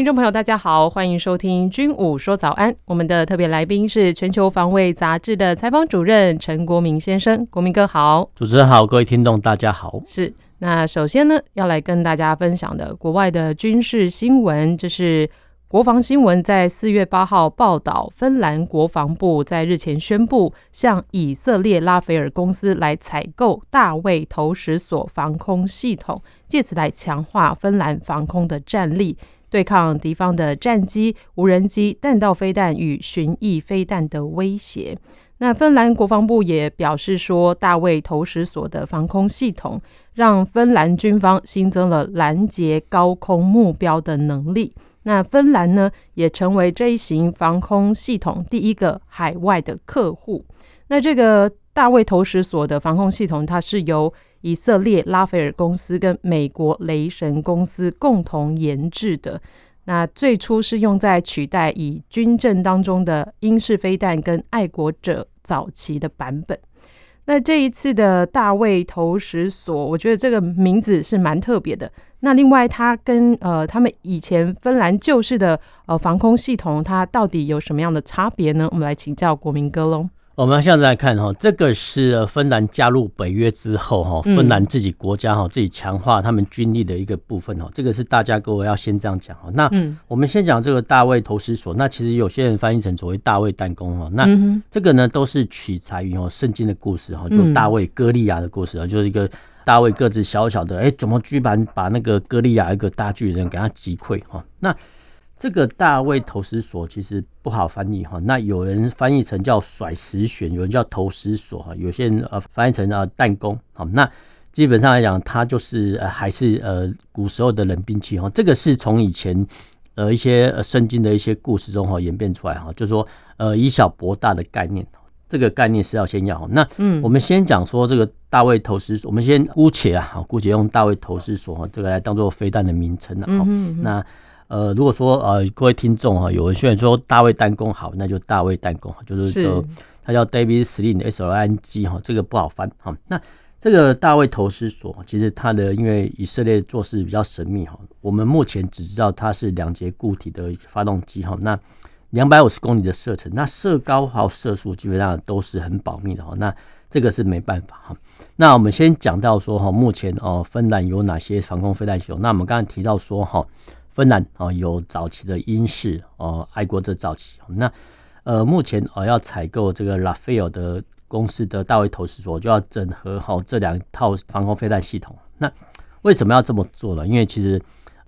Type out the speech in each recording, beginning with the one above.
听众朋友，大家好，欢迎收听《军武说早安》。我们的特别来宾是《全球防卫杂志》的采访主任陈国民先生，国民哥好。主持人好，各位听众大家好。是，那首先呢，要来跟大家分享的国外的军事新闻，就是国防新闻在四月八号报道，芬兰国防部在日前宣布，向以色列拉斐尔公司来采购大卫投石索防空系统，借此来强化芬兰防空的战力。对抗敌方的战机、无人机、弹道飞弹与巡弋飞弹的威胁。那芬兰国防部也表示说，大卫投石索的防空系统让芬兰军方新增了拦截高空目标的能力。那芬兰呢，也成为这一型防空系统第一个海外的客户。那这个大卫投石索的防空系统，它是由以色列拉斐尔公司跟美国雷神公司共同研制的，那最初是用在取代以军阵当中的英式飞弹跟爱国者早期的版本。那这一次的大卫投石索，我觉得这个名字是蛮特别的。那另外，它跟呃他们以前芬兰旧式的呃防空系统，它到底有什么样的差别呢？我们来请教国民哥喽。我们现在来看哈，这个是芬兰加入北约之后哈，芬兰自己国家哈自己强化他们军力的一个部分哈，这个是大家各位要先这样讲哈。那我们先讲这个大卫投石所，那其实有些人翻译成所谓大卫弹弓哈，那这个呢都是取材于哦圣经的故事哈，就大卫歌利亚的故事啊，就是一个大卫个子小小的，哎，怎么居然把那个歌利亚一个大巨人给他击溃哈？那这个大卫投石所其实不好翻译哈，那有人翻译成叫甩石旋，有人叫投石所哈，有些人呃翻译成啊弹弓好，那基本上来讲，它就是呃还是呃古时候的冷兵器哈，这个是从以前呃一些圣经的一些故事中哈演变出来哈，就是说呃以小博大的概念，这个概念是要先要。那嗯，我们先讲说这个大卫投石索，我们先姑且啊，姑且用大卫投石索哈这个来当做飞弹的名称了哈，那。呃，如果说呃各位听众哈，有人选说大卫弹弓好，那就大卫弹弓就是说他叫 David Sling S L I N G 哈，这个不好翻哈。那这个大卫投石所其实它的因为以色列做事比较神秘哈，我们目前只知道它是两节固体的发动机哈。那两百五十公里的射程，那射高和射速基本上都是很保密的哈。那这个是没办法哈。那我们先讲到说哈，目前哦芬兰有哪些防空飞弹系统？那我们刚才提到说哈。芬兰啊，有早期的英式哦，爱国者早期。那呃，目前哦要采购这个拉斐尔的公司的大卫投石所，就要整合好这两套防空飞弹系统。那为什么要这么做呢？因为其实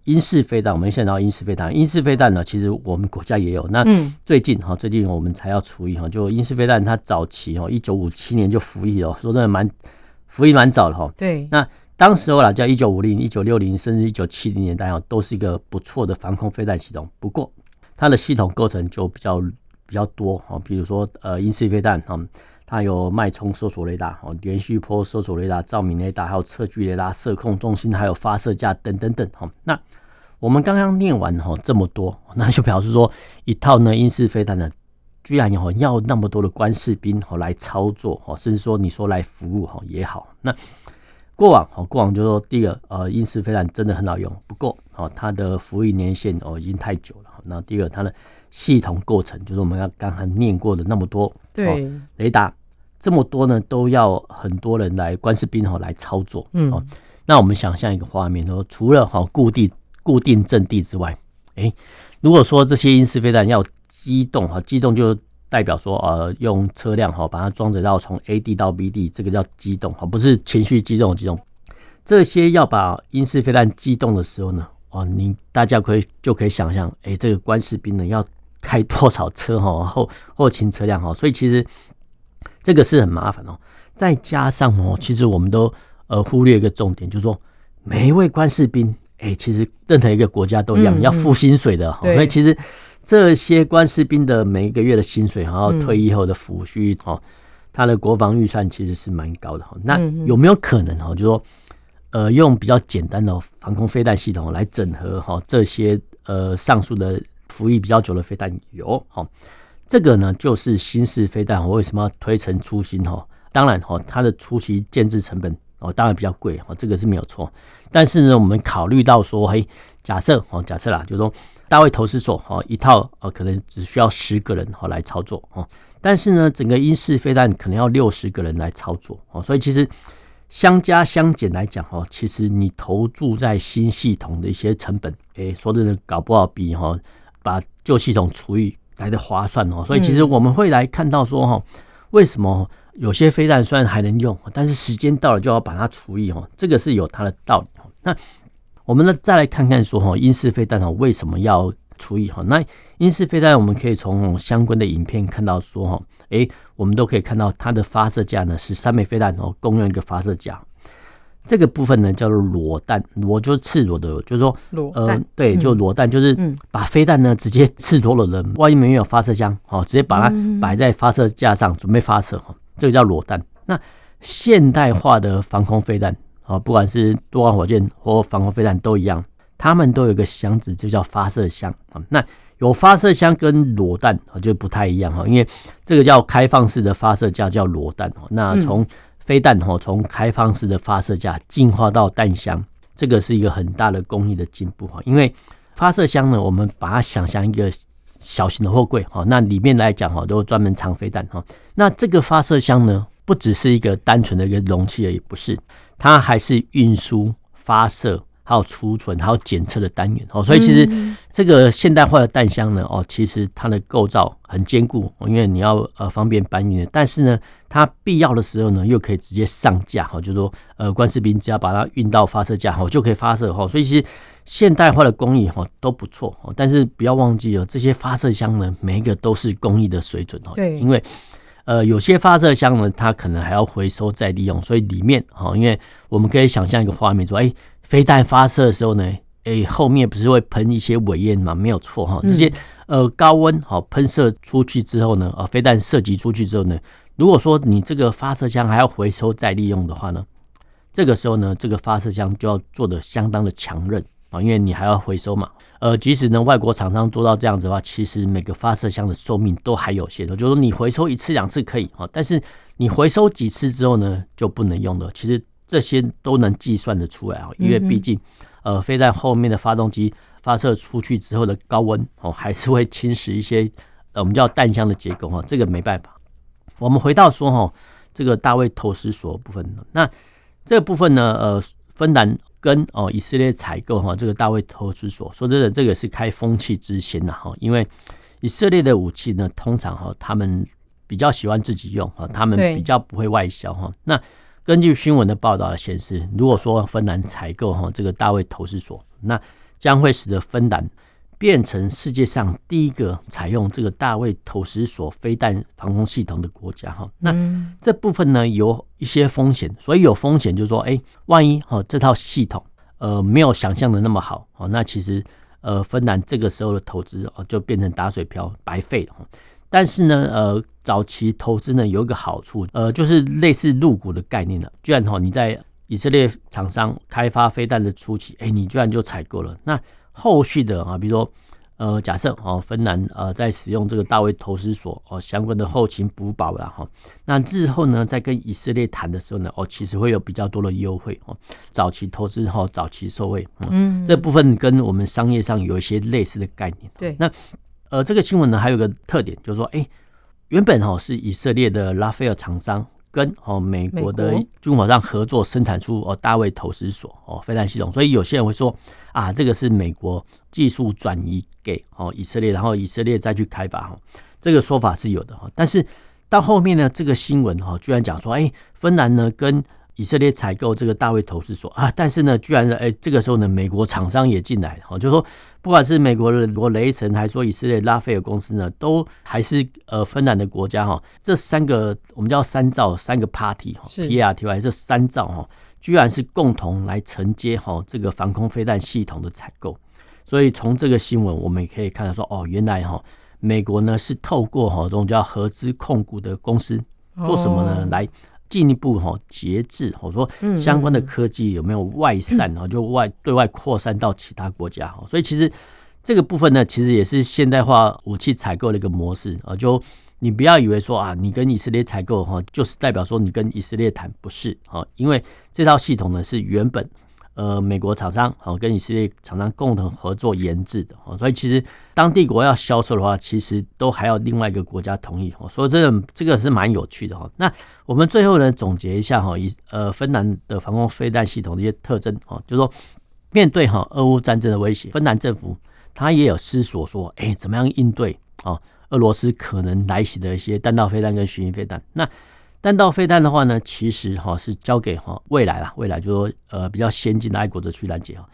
英式飞弹，我们现在到英式飞弹，英式飞弹呢，其实我们国家也有。那最近哈，最近我们才要除役哈，就英式飞弹它早期哦，一九五七年就服役哦，说真的蛮服役蛮早的哈。对，那。当时候啦，在一九五零、一九六零，甚至一九七零年代哦，都是一个不错的防空飞弹系统。不过，它的系统构成就比较比较多哦，比如说呃，鹰式飞弹哈，它有脉冲搜索雷达哦，连续波搜索雷达、照明雷达，还有测距雷达、射控中心，还有发射架等等等哈。那我们刚刚念完哈这么多，那就表示说一套呢鹰式飞弹呢，居然有要那么多的官士兵哦来操作哦，甚至说你说来服务哈也好那。过往哦，过往就说第一个呃，英式飞弹真的很好用，不过哦，它的服役年限哦已经太久了。那第二个，它的系统构成就是我们要刚才念过的那么多，对，雷达这么多呢，都要很多人来官士兵哦来操作。嗯，哦，那我们想象一个画面，说除了哈固定固定阵地之外，诶，如果说这些英式飞弹要机动哈，机动就。代表说，呃，用车辆哈把它装着，然后从 A 地到 B 地，这个叫机动哈，不是情绪机动机动。这些要把英式飞弹机动的时候呢，哦，你大家可以就可以想象，哎，这个官士兵呢要开多少车哈后后勤车辆哈，所以其实这个是很麻烦哦。再加上哦，其实我们都呃忽略一个重点，就是说每一位官士兵，哎，其实任何一个国家都一样要付薪水的，所以其实。这些官士兵的每一个月的薪水，还有退役后的抚恤，哦，他的国防预算其实是蛮高的哈。那有没有可能哈，就说呃，用比较简单的防空飞弹系统来整合哈这些呃上述的服役比较久的飞弹？有哈，这个呢就是新式飞弹，我为什么要推陈出新哈？当然哈，它的初期建制成本哦，当然比较贵哈，这个是没有错。但是呢，我们考虑到说，嘿，假设哦，假设啦，就是说。大卫投石所哈一套呃可能只需要十个人哈来操作哦，但是呢整个英式飞弹可能要六十个人来操作哦，所以其实相加相减来讲哈，其实你投注在新系统的一些成本，诶，说真的搞不好比哈把旧系统除以来的划算哦，所以其实我们会来看到说哈，为什么有些飞弹虽然还能用，但是时间到了就要把它除以哦，这个是有它的道理哦，那。我们呢，再来看看说哈，鹰式飞弹哈为什么要除以哈？那鹰式飞弹我们可以从相关的影片看到说哈，诶，我们都可以看到它的发射架呢是三枚飞弹哦，共用一个发射架。这个部分呢叫做裸弹，裸就是赤裸的，就是说裸呃，对，就裸弹，就是把飞弹呢直接赤裸裸的，万一没有发射箱哦，直接把它摆在发射架上准备发射哈，这个叫裸弹。那现代化的防空飞弹。啊，不管是多管火箭或防空飞弹都一样，他们都有一个箱子，就叫发射箱啊。那有发射箱跟裸弹啊就不太一样哈，因为这个叫开放式的发射架叫裸弹哦。那从飞弹哈，从开放式的发射架进化到弹箱，这个是一个很大的工艺的进步哈。因为发射箱呢，我们把它想象一个小型的货柜哈，那里面来讲哈，都专门藏飞弹哈。那这个发射箱呢，不只是一个单纯的一个容器而已，不是。它还是运输、发射、还有储存、还有检测的单元。哦，所以其实这个现代化的弹箱呢，哦，其实它的构造很坚固，因为你要呃方便搬运，但是呢，它必要的时候呢，又可以直接上架哈，就是说呃，官士兵只要把它运到发射架哈，就可以发射哈，所以其实现代化的工艺哈都不错，但是不要忘记哦这些发射箱呢，每一个都是工艺的水准哦，对，因为。呃，有些发射箱呢，它可能还要回收再利用，所以里面哈，因为我们可以想象一个画面，说，哎，飞弹发射的时候呢，哎，后面不是会喷一些尾焰吗？没有错哈，这些呃高温哈喷射出去之后呢，呃，飞弹射击出去之后呢，如果说你这个发射箱还要回收再利用的话呢，这个时候呢，这个发射箱就要做的相当的强韧。啊，因为你还要回收嘛，呃，即使呢外国厂商做到这样子的话，其实每个发射箱的寿命都还有限的，就是说你回收一次两次可以啊，但是你回收几次之后呢就不能用了。其实这些都能计算得出来啊，因为毕竟呃飞弹后面的发动机发射出去之后的高温哦，还是会侵蚀一些呃我们叫弹箱的结构哈，这个没办法。我们回到说哈，这个大卫投石所部分，那这个部分呢，呃，芬兰。跟哦，以色列采购哈，这个大卫投资所说真的，这个是开风气之先呐哈，因为以色列的武器呢，通常哈，他们比较喜欢自己用哈，他们比较不会外销哈。那根据新闻的报道显示，如果说芬兰采购哈这个大卫投资所，那将会使得芬兰。变成世界上第一个采用这个大卫投石所飞弹防空系统的国家哈，那这部分呢有一些风险，所以有风险就是说，哎，万一哈这套系统呃没有想象的那么好哦，那其实呃芬兰这个时候的投资哦就变成打水漂白费了。但是呢呃早期投资呢有一个好处呃就是类似入股的概念了，居然哈你在以色列厂商开发飞弹的初期，哎你居然就采购了那。后续的啊，比如说，呃，假设哦，芬兰呃在使用这个大卫投石所哦相关的后勤补保了哈，那日后呢，在跟以色列谈的时候呢，哦，其实会有比较多的优惠哦，早期投资后早期受惠，嗯，这部分跟我们商业上有一些类似的概念。对，那呃，这个新闻呢还有个特点，就是说，哎，原本哈是以色列的拉斐尔厂商。跟哦美国的军火商合作生产出哦大卫投石所哦飞弹系统，所以有些人会说啊，这个是美国技术转移给哦以色列，然后以色列再去开发哈，这个说法是有的哈。但是到后面呢，这个新闻哈居然讲说，哎，芬兰呢跟以色列采购这个大卫投资所啊，但是呢，居然哎，这个时候呢，美国厂商也进来了，就是说，不管是美国的罗雷神，还是说以色列拉斐尔公司呢，都还是呃芬兰的国家哈，这三个我们叫三兆三个 party 哈，P R T Y 这三兆哈，居然是共同来承接哈这个防空飞弹系统的采购。所以从这个新闻我们也可以看到说，哦，原来哈美国呢是透过哈这种叫合资控股的公司做什么呢？来进一步哈节制，或者说相关的科技有没有外散啊？就外对外扩散到其他国家哈。所以其实这个部分呢，其实也是现代化武器采购的一个模式啊。就你不要以为说啊，你跟以色列采购哈，就是代表说你跟以色列谈不是啊，因为这套系统呢是原本。呃，美国厂商好跟以色列厂商共同合作研制的哦，所以其实当地国要销售的话，其实都还要另外一个国家同意哦。所以这个这个是蛮有趣的哈。那我们最后呢总结一下哈，以呃芬兰的防空飞弹系统的一些特征哦，就是说面对哈俄乌战争的威胁，芬兰政府他也有思索说，哎，怎么样应对啊俄罗斯可能来袭的一些弹道飞弹跟巡弋飞弹？那弹道飞弹的话呢，其实哈是交给哈未来啦，未来就说呃比较先进的爱国者去拦截哈。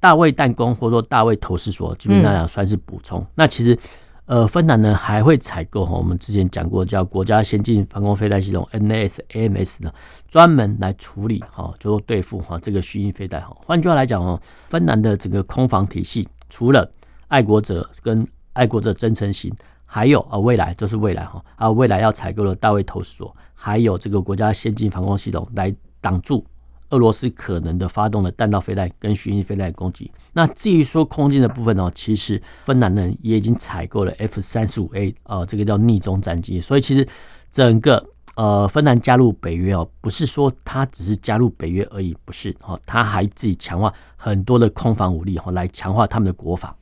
大卫弹弓或者说大卫投石所，基本上讲算是补充。嗯、那其实呃芬兰呢还会采购哈，我们之前讲过叫国家先进防空飞弹系统 NASAMS 呢，专门来处理哈，就说对付哈这个虚拟飞弹哈。换句话来讲哦，芬兰的整个空防体系除了爱国者跟爱国者真诚型。还有啊，未来、就是未来哈啊，未来要采购的大卫投石索，还有这个国家先进防空系统来挡住俄罗斯可能的发动的弹道飞弹跟巡弋飞弹攻击。那至于说空军的部分呢，其实芬兰人也已经采购了 F 三十五 A 啊，这个叫逆中战机。所以其实整个呃芬兰加入北约哦，不是说他只是加入北约而已，不是哦，他还自己强化很多的空防武力哈，来强化他们的国防。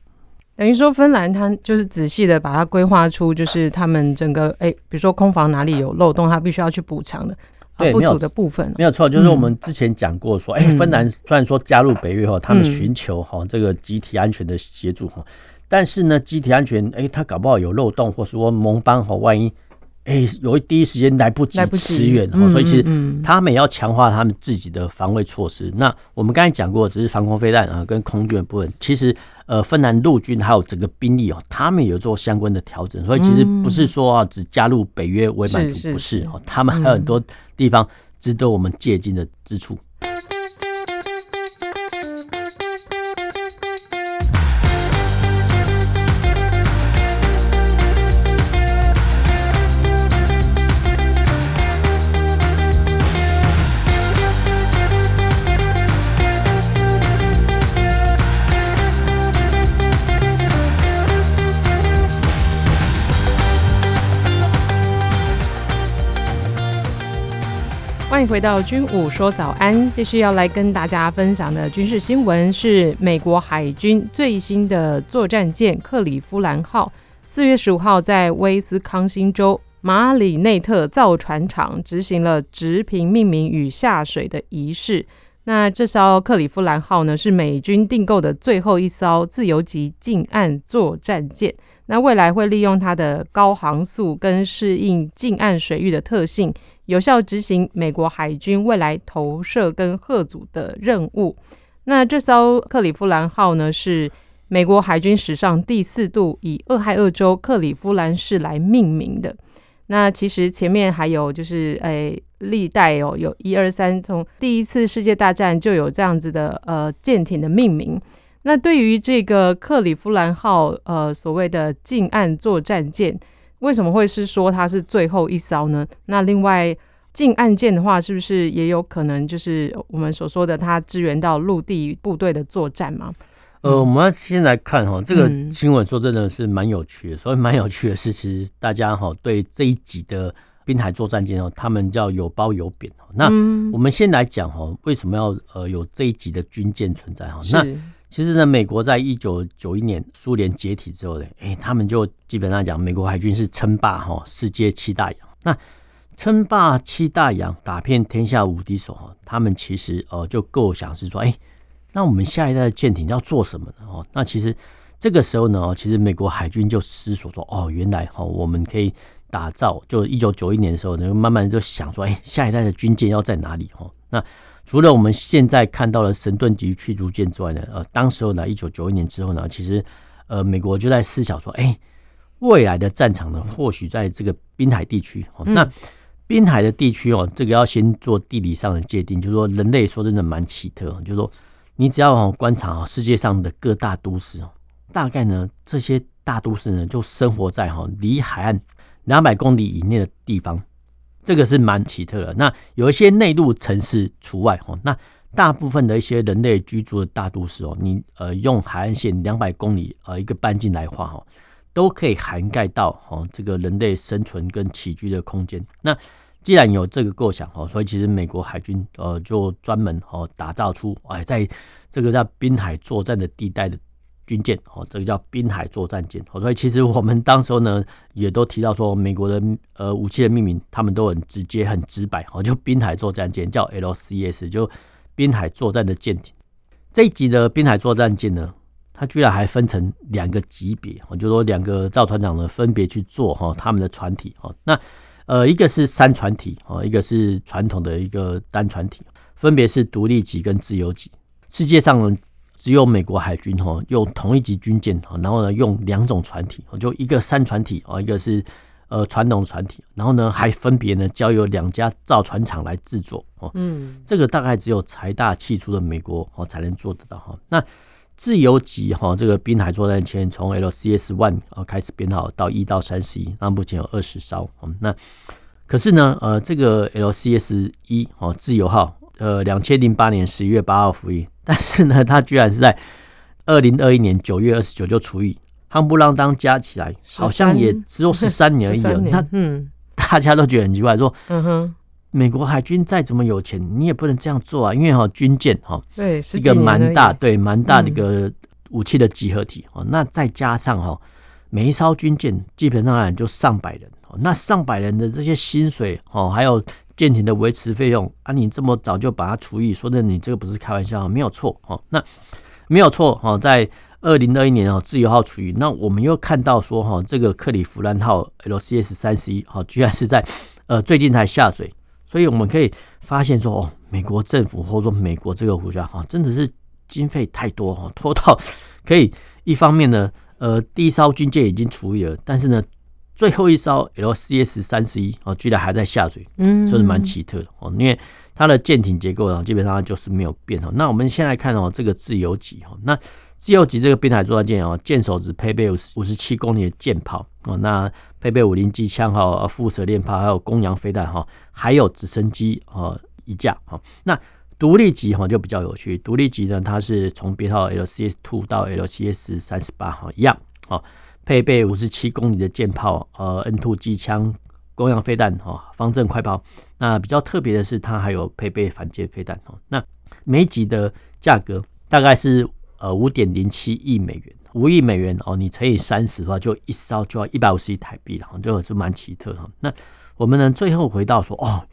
等于说，芬兰它就是仔细的把它规划出，就是他们整个哎，比如说空房哪里有漏洞，它必须要去补偿的，对，不足的部分。没有错，就是我们之前讲过说，哎、嗯，芬兰虽然说加入北约后，他们寻求哈这个集体安全的协助哈，但是呢，集体安全哎，他搞不好有漏洞，或是说盟邦哈，万一。哎，有一第一时间来不及支援，所以其实他们也要强化他们自己的防卫措施。那我们刚才讲过，只是防空飞弹啊，跟空军的部分，其实呃，芬兰陆军还有整个兵力哦，他们也有做相关的调整。所以其实不是说啊，只加入北约为满足，不是哦，他们还有很多地方值得我们借鉴的之处。回到军武说早安，继续要来跟大家分享的军事新闻是美国海军最新的作战舰克里夫兰号，四月十五号在威斯康星州马里内特造船厂执行了直平命名与下水的仪式。那这艘克里夫兰号呢，是美军订购的最后一艘自由级近岸作战舰。那未来会利用它的高航速跟适应近岸水域的特性，有效执行美国海军未来投射跟吓阻的任务。那这艘克里夫兰号呢，是美国海军史上第四度以俄亥俄州克里夫兰市来命名的。那其实前面还有就是，诶，历代哦，有一二三，从第一次世界大战就有这样子的呃舰艇的命名。那对于这个克里夫兰号，呃，所谓的近岸作战舰，为什么会是说它是最后一艘呢？那另外近岸舰的话，是不是也有可能就是我们所说的它支援到陆地部队的作战吗？呃，我们要先来看哈，这个新闻说真的是蛮有趣的，所以蛮有趣的是，其实大家哈对这一集的滨海作战舰哦，他们叫有褒有贬。那我们先来讲哈，为什么要呃有这一集的军舰存在哈？那其实呢，美国在一九九一年苏联解体之后呢，哎，他们就基本上讲，美国海军是称霸哈世界七大洋。那称霸七大洋，打遍天下无敌手哈，他们其实呃就构想是说，哎。那我们下一代的舰艇要做什么呢？哦，那其实这个时候呢，其实美国海军就思索说，哦，原来哈，我们可以打造，就一九九一年的时候呢，慢慢就想说，哎，下一代的军舰要在哪里？哦，那除了我们现在看到的神盾级驱逐舰之外呢，呃，当时候呢，一九九一年之后呢，其实呃，美国就在思想说，哎，未来的战场呢，或许在这个滨海地区。那滨海的地区哦，这个要先做地理上的界定，就是说人类说真的蛮奇特，就是说。你只要观察啊，世界上的各大都市哦，大概呢这些大都市呢就生活在哈离海岸两百公里以内的地方，这个是蛮奇特的。那有一些内陆城市除外哈，那大部分的一些人类居住的大都市哦，你呃用海岸线两百公里呃一个半径来画哈，都可以涵盖到哈这个人类生存跟起居的空间。那既然有这个构想哦，所以其实美国海军呃就专门哦打造出哎，在这个叫滨海作战的地带的军舰哦，这个叫滨海作战舰哦。所以其实我们当时候呢也都提到说，美国的呃武器的命名，他们都很直接很直白哦，就滨海作战舰叫 LCS，就滨海作战的舰艇。这一级的滨海作战舰呢，它居然还分成两个级别哦，就说两个造船厂呢分别去做哈他们的船体哦，那。呃，一个是三船体哦，一个是传统的一个单船体，分别是独立级跟自由级。世界上呢，只有美国海军哈用同一级军舰，然后呢用两种船体，就一个三船体啊，一个是呃传统船体，然后呢还分别呢交由两家造船厂来制作哦。嗯，这个大概只有财大气粗的美国哦才能做得到哈。那自由级哈，这个滨海作战舰从 LCS One 啊开始编号到一到三十一，那目前有二十艘。那可是呢，呃，这个 LCS 一哦，自由号，呃，两千零八年十一月八号服役，但是呢，他居然是在二零二一年九月二十九就除役，夯不啷当加起来好像也只有十三 年而已。那嗯，大家都觉得很奇怪，说嗯哼。美国海军再怎么有钱，你也不能这样做啊！因为哈军舰哈，对，是一个蛮大，对，蛮大的一个武器的集合体哦。那再加上哈，每一艘军舰基本上就上百人，那上百人的这些薪水哦，还有舰艇的维持费用啊，你这么早就把它除役，说的你这个不是开玩笑，没有错哦。那没有错哈，在二零二一年哦，自由号除役，那我们又看到说哈，这个克里夫兰号 LCS 三十一哈，居然是在呃最近才下水。所以我们可以发现说，哦，美国政府或者说美国这个国家哈，真的是经费太多哈，拖到可以一方面呢，呃，第一艘军舰已经除役了，但是呢，最后一艘 LCS 三十一哦，居然还在下水，嗯，算是蛮奇特的哦，因为它的舰艇结构呢，基本上就是没有变哦。那我们先来看哦，这个自由级哈，那自由级这个滨海作战舰哦，舰首只配备五十七公里的舰炮哦，那配备五零机枪哈、辐射链炮，还有公羊飞弹哈，还有直升机哦一架哈。那独立级哈就比较有趣，独立级呢，它是从编号 LCS two 到 LCS 三十八哈一样哦，配备五十七公里的舰炮呃 N two 机枪、公羊飞弹哈、方阵快炮。那比较特别的是，它还有配备反舰飞弹哦。那每级的价格大概是呃五点零七亿美元，五亿美元哦，你乘以三十的话，就一艘就要一百五十亿台币了，就是蛮奇特哈。那我们呢，最后回到说哦。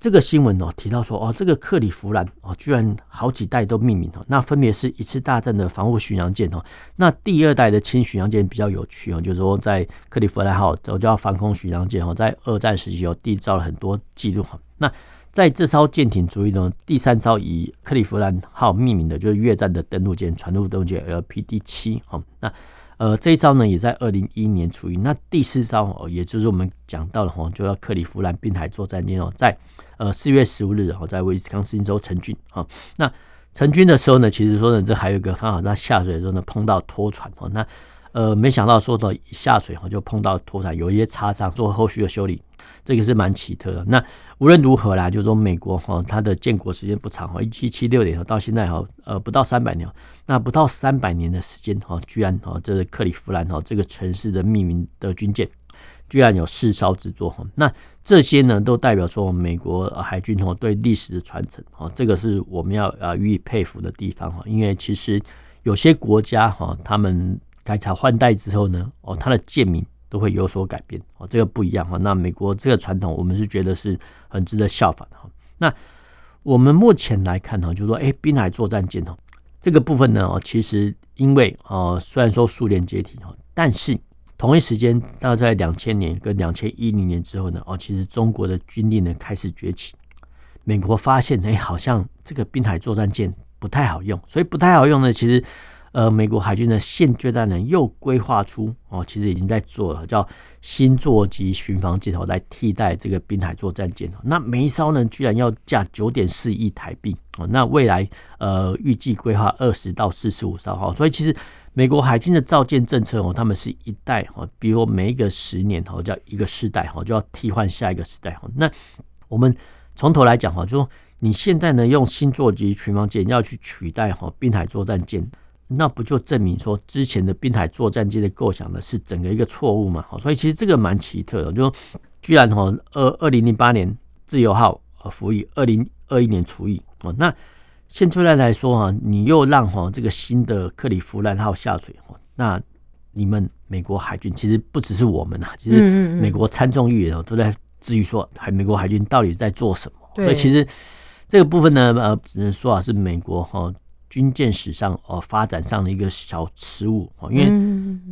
这个新闻哦提到说哦，这个克里夫兰哦，居然好几代都命名哦，那分别是一次大战的防护巡洋舰哦，那第二代的轻巡洋舰比较有趣哦，就是说在克里夫兰号，我叫防空巡洋舰哦，在二战时期有缔造了很多记录哈。那在这艘舰艇之一呢，第三艘以克里夫兰号命名的，就是越战的登陆舰，船陆登陆舰 LPD 七哈。那呃，这一招呢也在二零一一年除役。那第四招哦，也就是我们讲到的哈，就要克里夫兰滨海作战舰哦，在呃四月十五日哦，在威斯康星州成军哈。那成军的时候呢，其实说呢，这还有一个刚好在下水的时候呢，碰到拖船哦。那呃，没想到说到下水哈，就碰到拖船，有一些擦伤，做后续的修理。这个是蛮奇特的。那无论如何啦，就是说美国哈，它的建国时间不长哈，一七七六年到现在哈，呃，不到三百年。那不到三百年的时间哈，居然哈，这是克里夫兰哈这个城市的命名的军舰，居然有四艘之多哈。那这些呢，都代表说美国海军哈对历史的传承哈，这个是我们要啊予以佩服的地方哈。因为其实有些国家哈，他们改朝换代之后呢，哦，它的舰名。都会有所改变哦，这个不一样哈。那美国这个传统，我们是觉得是很值得效仿的哈。那我们目前来看哈，就是说，哎，滨海作战舰哦，这个部分呢哦，其实因为哦，虽然说苏联解体哈，但是同一时间，大概在两千年跟两千一零年之后呢，哦，其实中国的军力呢开始崛起，美国发现哎，好像这个滨海作战舰不太好用，所以不太好用呢，其实。呃，美国海军的现阶段呢，又规划出哦，其实已经在做了，叫新座级巡防舰哦，来替代这个滨海作战舰。那每一艘呢，居然要价九点四亿台币哦。那未来呃，预计规划二十到四十五艘哈。所以其实美国海军的造舰政策哦，他们是一代哈，比如每一个十年哈，叫一个世代哈，就要替换下一个时代哈。那我们从头来讲哈，就说你现在呢用新座级巡防舰要去取代哈滨海作战舰，那不就证明说之前的滨海作战机的构想呢是整个一个错误嘛？好，所以其实这个蛮奇特的，就说居然哈二二零零八年自由号服役，二零二一年除役哦，那。现在来说啊，你又让哈这个新的克里夫兰号下水，那你们美国海军其实不只是我们啊，其实美国参众议员都在质疑说，海美国海军到底在做什么？所以其实这个部分呢，呃，只能说啊是美国哈军舰史上哦发展上的一个小失误哦，因为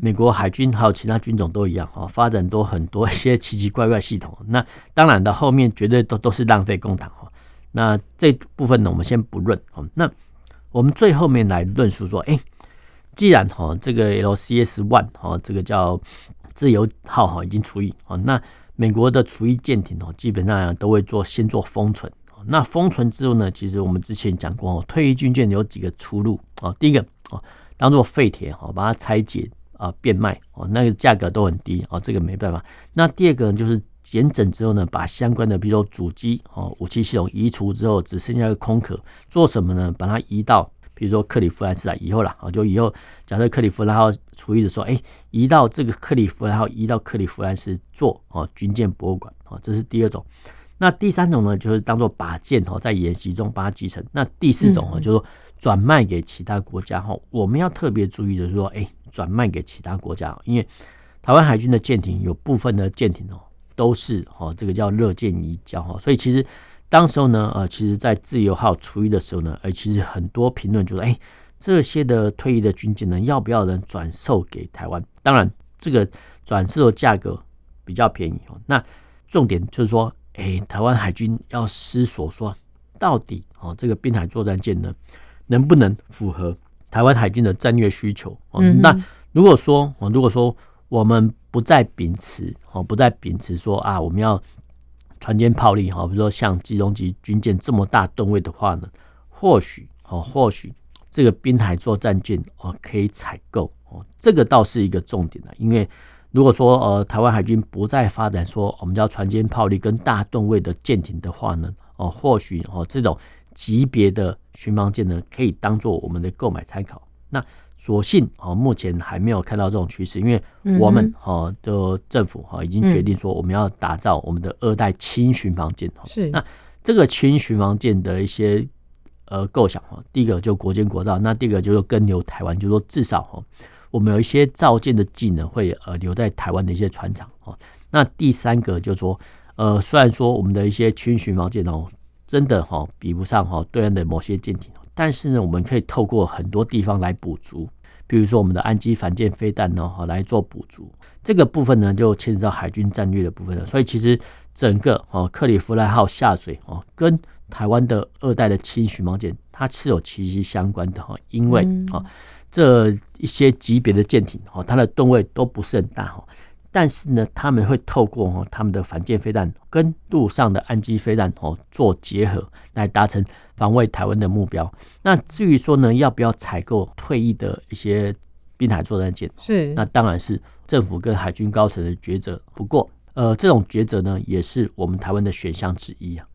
美国海军还有其他军种都一样哦，发展多很多一些奇奇怪怪系统，那当然的后面绝对都都是浪费公帑哦。那这部分呢，我们先不论哦。那我们最后面来论述说，哎，既然哈这个 LCS One 哈这个叫自由号哈已经除役，那美国的除役舰艇哦，基本上都会做先做封存。那封存之后呢，其实我们之前讲过哦，退役军舰有几个出路啊？第一个哦，当做废铁哦，把它拆解啊变卖哦，那个价格都很低哦，这个没办法。那第二个呢，就是。减整之后呢，把相关的，比如说主机哦、武器系统移除之后，只剩下一个空壳，做什么呢？把它移到，比如说克里夫兰斯来以后啦啊，就以后假设克里夫兰号除役的时候，哎，移到这个克里夫兰号，移到克里夫兰斯做哦军舰博物馆啊，这是第二种。那第三种呢，就是当做把舰哦，在演习中把它集成。那第四种呢，就是说转卖给其他国家哈。我们要特别注意的是说，哎，转卖给其他国家，因为台湾海军的舰艇有部分的舰艇哦。都是哦，这个叫热舰移交哈，所以其实当时候呢，呃，其实，在自由号除役的时候呢，呃，其实很多评论就说，哎，这些的退役的军舰呢，要不要人转售给台湾？当然，这个转售的价格比较便宜哦。那重点就是说，哎，台湾海军要思索说，到底哦，这个滨海作战舰呢，能不能符合台湾海军的战略需求？嗯，那如果说，哦，如果说我们不再秉持哦，不再秉持说啊，我们要船坚炮利哈，比如说像基隆级军舰这么大吨位的话呢，或许哦，或许这个滨海作战舰哦可以采购哦，这个倒是一个重点的，因为如果说呃台湾海军不再发展说我们叫船坚炮利跟大吨位的舰艇的话呢，哦或许哦这种级别的巡防舰呢可以当做我们的购买参考。那所幸哦，目前还没有看到这种趋势，因为我们哦的政府哈已经决定说，我们要打造我们的二代轻巡防舰。是那这个轻巡防舰的一些呃构想哈，第一个就国建国造，那第二个就是跟留台湾，就是说至少哈，我们有一些造舰的技能会呃留在台湾的一些船厂哦。那第三个就是说呃，虽然说我们的一些轻巡防舰哦，真的哈比不上哈对岸的某些舰艇。但是呢，我们可以透过很多地方来补足，比如说我们的岸基反舰飞弹呢，哈来做补足。这个部分呢，就牵涉到海军战略的部分了。所以其实整个哦克里夫兰号下水哦，跟台湾的二代的轻巡防舰，它是有息息相关的哈。因为啊，这一些级别的舰艇哦，它的吨位都不是很大哈。但是呢，他们会透过哦他们的反舰飞弹跟陆上的岸基飞弹哦做结合，来达成防卫台湾的目标。那至于说呢，要不要采购退役的一些滨海作战舰？是，那当然是政府跟海军高层的抉择。不过，呃，这种抉择呢，也是我们台湾的选项之一啊。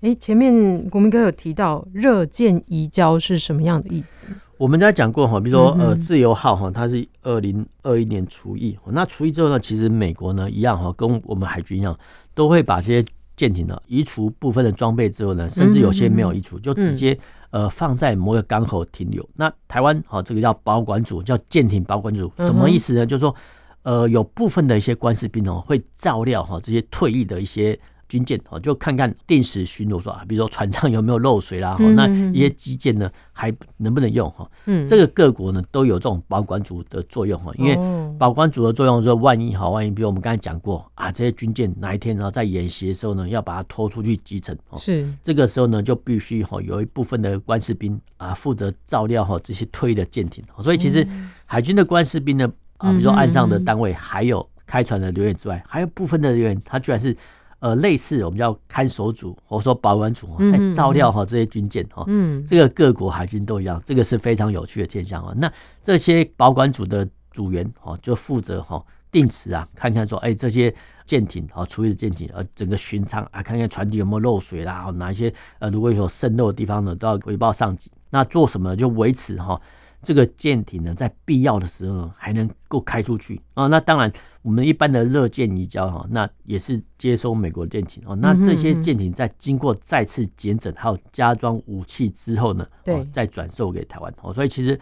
哎，前面国民哥有提到热舰移交是什么样的意思？我们在讲过哈，比如说呃，自由号哈，它是二零二一年除役，那除役之后呢，其实美国呢一样哈，跟我们海军一样，都会把这些舰艇呢移除部分的装备之后呢，甚至有些没有移除，就直接呃放在某个港口停留。那台湾哈，这个叫保管组，叫舰艇保管组，什么意思呢？就是说呃，有部分的一些官士兵哦，会照料哈这些退役的一些。军舰哦，就看看定时巡逻说啊，比如说船上有没有漏水啦，那一些机舰呢还能不能用哈？嗯，这个各国呢都有这种保管组的作用哈，因为保管组的作用说，万一哈，万一比如我们刚才讲过啊，这些军舰哪一天然后在演习的时候呢，要把它拖出去击沉，是这个时候呢就必须哈有一部分的官士兵啊负责照料哈这些退役的舰艇，所以其实海军的官士兵呢啊，比如说岸上的单位还有开船的人员之外，还有部分的人员他居然是。呃类似我们叫看守组或者说保管组在照料哈这些军舰哈，嗯，这个各国海军都一样，这个是非常有趣的现象啊。那这些保管组的组员哦，就负责哈定时啊看看说，哎这些舰艇啊，处理的舰艇呃整个巡舱啊，看看船底有没有漏水啦，哪一些呃如果有渗漏的地方呢，都要回报上级。那做什么就维持哈。这个舰艇呢，在必要的时候还能够开出去啊。那当然，我们一般的热舰移交哈，那也是接收美国舰艇哦。那这些舰艇在经过再次检整还有加装武器之后呢，对，再转售给台湾哦。所以其实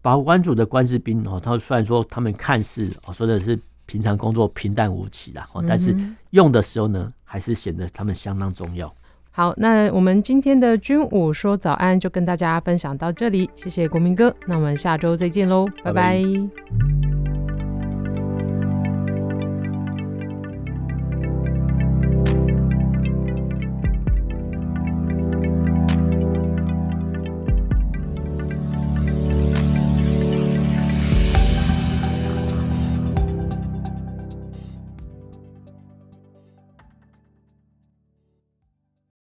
保管组的官士兵哦，他虽然说他们看似哦说的是平常工作平淡无奇啦哦，但是用的时候呢，还是显得他们相当重要。好，那我们今天的军武说早安就跟大家分享到这里，谢谢国民哥，那我们下周再见喽，拜拜。拜拜。